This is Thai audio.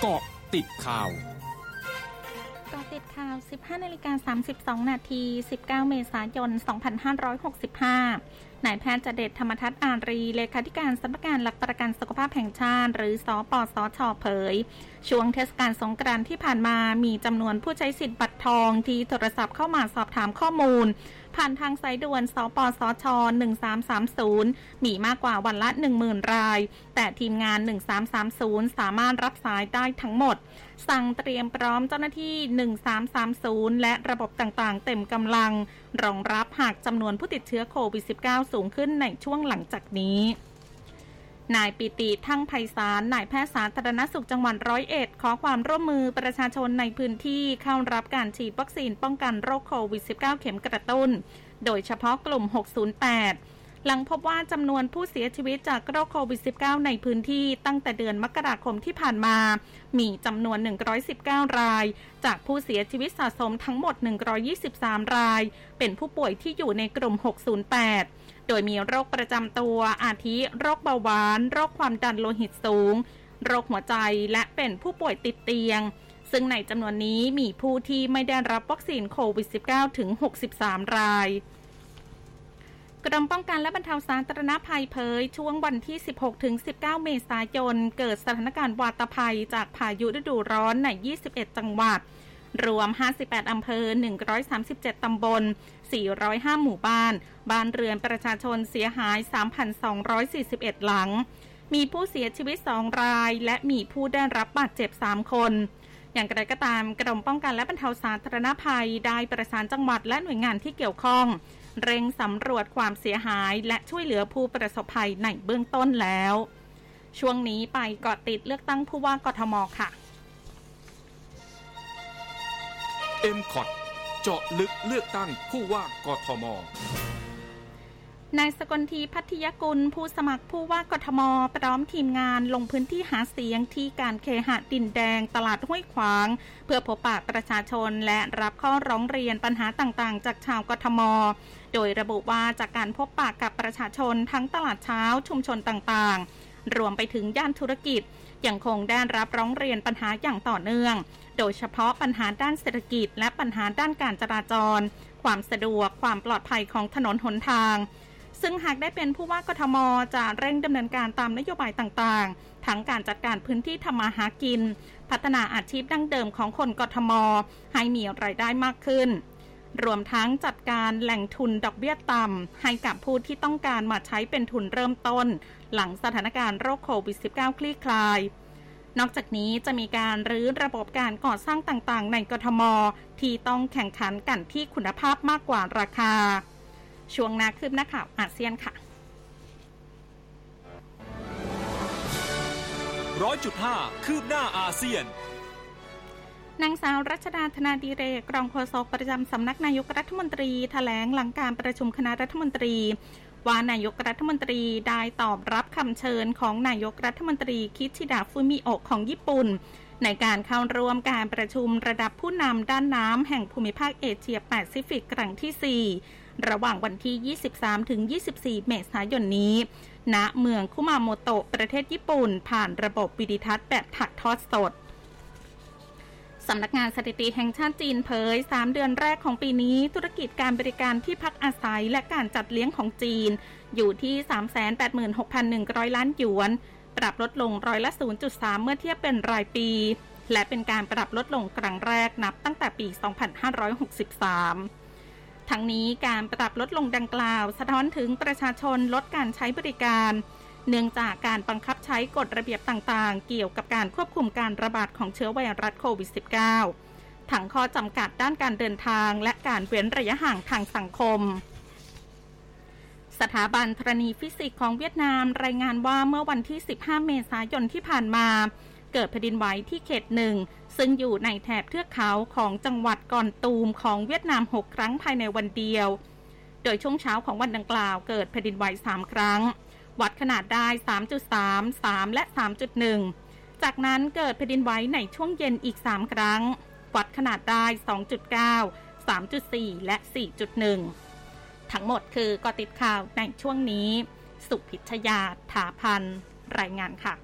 เกาะติดข่าวกาะติดข่าว 15นาฬิกา32 นาที 19 เมษายน 2565 นายแพทย์จเดชธรรมทัศน์อารี เลขาธิการสำนักงานหลักประกันสุขภาพแห่งชาติ หรือสอปสชเผย ช่วงเทศกาลสงกรานต์ที่ผ่านมามีจำนวนผู้ใช้สิทธิ์บัตรทองที่โทรศัพท์เข้ามาสอบถามข้อมูลผ่านทางสายด่วน สปสช 1330 มีมากกว่าวันละ 10,000 ราย แต่ทีมงาน 1330 สามารถรับสายได้ทั้งหมด สั่งเตรียมพร้อมเจ้าหน้าที่ 1330 และระบบต่างๆ เต็มกำลัง รองรับหากจำนวนผู้ติดเชื้อโควิด -19 สูงขึ้นในช่วงหลังจากนี้ นายปิติทั้งไพศาลนายแพทย์สาธารณสุขจังหวัดร้อยเอ็ดขอความร่วมมือประชาชนในพื้นที่เข้ารับการฉีดวัคซีนป้องกันโรคโควิด -19 เข็มกระตุ้น โดยเฉพาะกลุ่ม 608 หลังพบว่าจำนวนผู้เสียชีวิตจากโรคโควิด -19 ในพื้นที่ตั้งแต่เดือนมกราคมที่ผ่านมา มีจำนวน 119 ราย จากผู้เสียชีวิตสะสมทั้งหมด 123 ราย เป็นผู้ป่วยที่อยู่ในกลุ่ม 608 โดยมีโรคประจำตัวอาทิโรคเบาหวาน โรคความดันโลหิตสูง โรคหัวใจและเป็นผู้ป่วยติดเตียง ซึ่งในจำนวนนี้มีผู้ที่ไม่ได้รับวัคซีนโควิด -19 ถึง 63 ราย รมป้องกันและบรรเทาสาธารณภัยเผย ช่วงวันที่ 16-19 เมษายน เกิดสถานการณ์วาตภัยจากพายุฤดูร้อนใน 21 จังหวัด รวม 58 อำเภอ 137 ตำบล 405 หมู่บ้าน บ้านเรือนประชาชนเสียหาย 3,241 หลัง มีผู้เสียชีวิต 2 ราย และมีผู้ได้รับบาดเจ็บ 3 คนอย่างไรก็ตามกรมป้องกันและบรรเทาสาธารณภัยได้ประสานจังหวัดและหน่วยงานที่เกี่ยวข้อง เร่งสำรวจความเสียหายและช่วยเหลือผู้ประสบภัยในเบื้องต้นแล้ว ช่วงนี้ไปเกาะติดเลือกตั้งผู้ว่ากทมค่ะเอ็มคอเจาะลึกเลือกตั้งผู้ว่ากทม นายสกลทีพัทยกุลผู้สมัครผู้ว่ากทมพร้อมทีมงานลงพื้นที่หาเสียงที่การเคหะดินแดงตลาดห้วยขวาง เพื่อพบปะประชาชนและรับข้อร้องเรียนปัญหาต่างๆ จากชาวกทม โดยระบุว่าจากการพบปะกับประชาชนทั้งตลาดเช้าชุมชนต่างๆ รวมไปถึงย่านธุรกิจยังคงได้รับร้องเรียนปัญหาอย่างต่อเนื่อง โดยเฉพาะปัญหาด้านเศรษฐกิจ และปัญหาด้านการจราจร ความสะดวกความปลอดภัยของถนนหนทาง ซึ่งหากได้เป็นผู้ว่ากทมจะเร่งดำเนินการตามนโยบายต่างๆ ทั้งการจัดการพื้นที่ทำมาหากิน พัฒนาอาชีพดั้งเดิมของคนกทม ให้มีรายได้มากขึ้น รวมทั้งจัดการแหล่งทุนดอกเบี้ยต่ำให้กับผู้ที่ต้องการมาใช้เป็นทุนเริ่มต้น หลังสถานการณ์โรคโควิด -19 คลี่คลายนอกจากนี้จะมีการรื้อระบบการก่อสร้างต่างๆ ในกทม ที่ต้องแข่งขันกันที่คุณภาพมากกว่าราคา ช่วงนาคืบหน้าข่าวอาเซียนค่ะร้อยจุดห้าคืบหน้าอาเซียนนางสาวรัชดาธนาดิเรกรองโฆษกประจำสำนักนายกรัฐมนตรีแถลงหลังการประชุมคณะรัฐมนตรี ว่านายกรัฐมนตรีได้ตอบรับคำเชิญของนายกรัฐมนตรีคิชิดะฟุมิโอะของญี่ปุ่น ในการเข้าร่วมการประชุมระดับผู้นำด้านน้ำแห่งภูมิภาคเอเชียแปซิฟิกครั้งที่ 4 ระหว่างวันที่ 23ถึง24 เมษายนนี้ ณ เมืองคุมาโมโตะ ประเทศญี่ปุ่น ผ่านระบบวิดิทัศน์แบบถักทอดสดสำนักงานสถิติแห่งชาติจีนเผย 3 เดือนแรกของปีนี้ ธุรกิจการบริการที่พักอาศัยและการจัดเลี้ยงของจีน อยู่ที่ 386,100 ล้านหยวน ปรับลดลงร้อยละ 0.3 เมื่อเทียบเป็นรายปี และเป็นการปรับลดลงครั้งแรกนับตั้งแต่ปี 2563 ทั้งนี้การปรับลดลงดังกล่าว สะท้อนถึงประชาชนลดการใช้บริการ เนื่องจากการบังคับใช้กฎระเบียบต่างๆ เกี่ยวกับการควบคุมการระบาดของเชื้อไวรัสโควิด -19 ทั้งข้อจำกัดด้านการเดินทาง และการเว้นระยะห่างทางสังคม สถาบันธรณีฟิสิกส์ของเวียดนามรายงานว่าเมื่อวันที่ 15 เมษายนที่ผ่านมา เกิดแผ่นดินไหวที่เขตหนึ่งซึ่งอยู่ในแถบเทือกเขาของจังหวัดกอนตูมของเวียดนาม 6 ครั้งภายในวันเดียว โดยช่วงเช้าของวันดังกล่าวเกิดแผ่นดินไหว 3 ครั้ง วัดขนาดได้ 3.3 3 และ 3.1 จากนั้นเกิดแผ่นดินไหวในช่วงเย็นอีก 3 ครั้ง วัดขนาดได้ 2.9 3.4 และ 4.1 ทั้งหมดคือกอติดข่าวในช่วงนี้ สุพิชยาถาพันรายงานค่ะ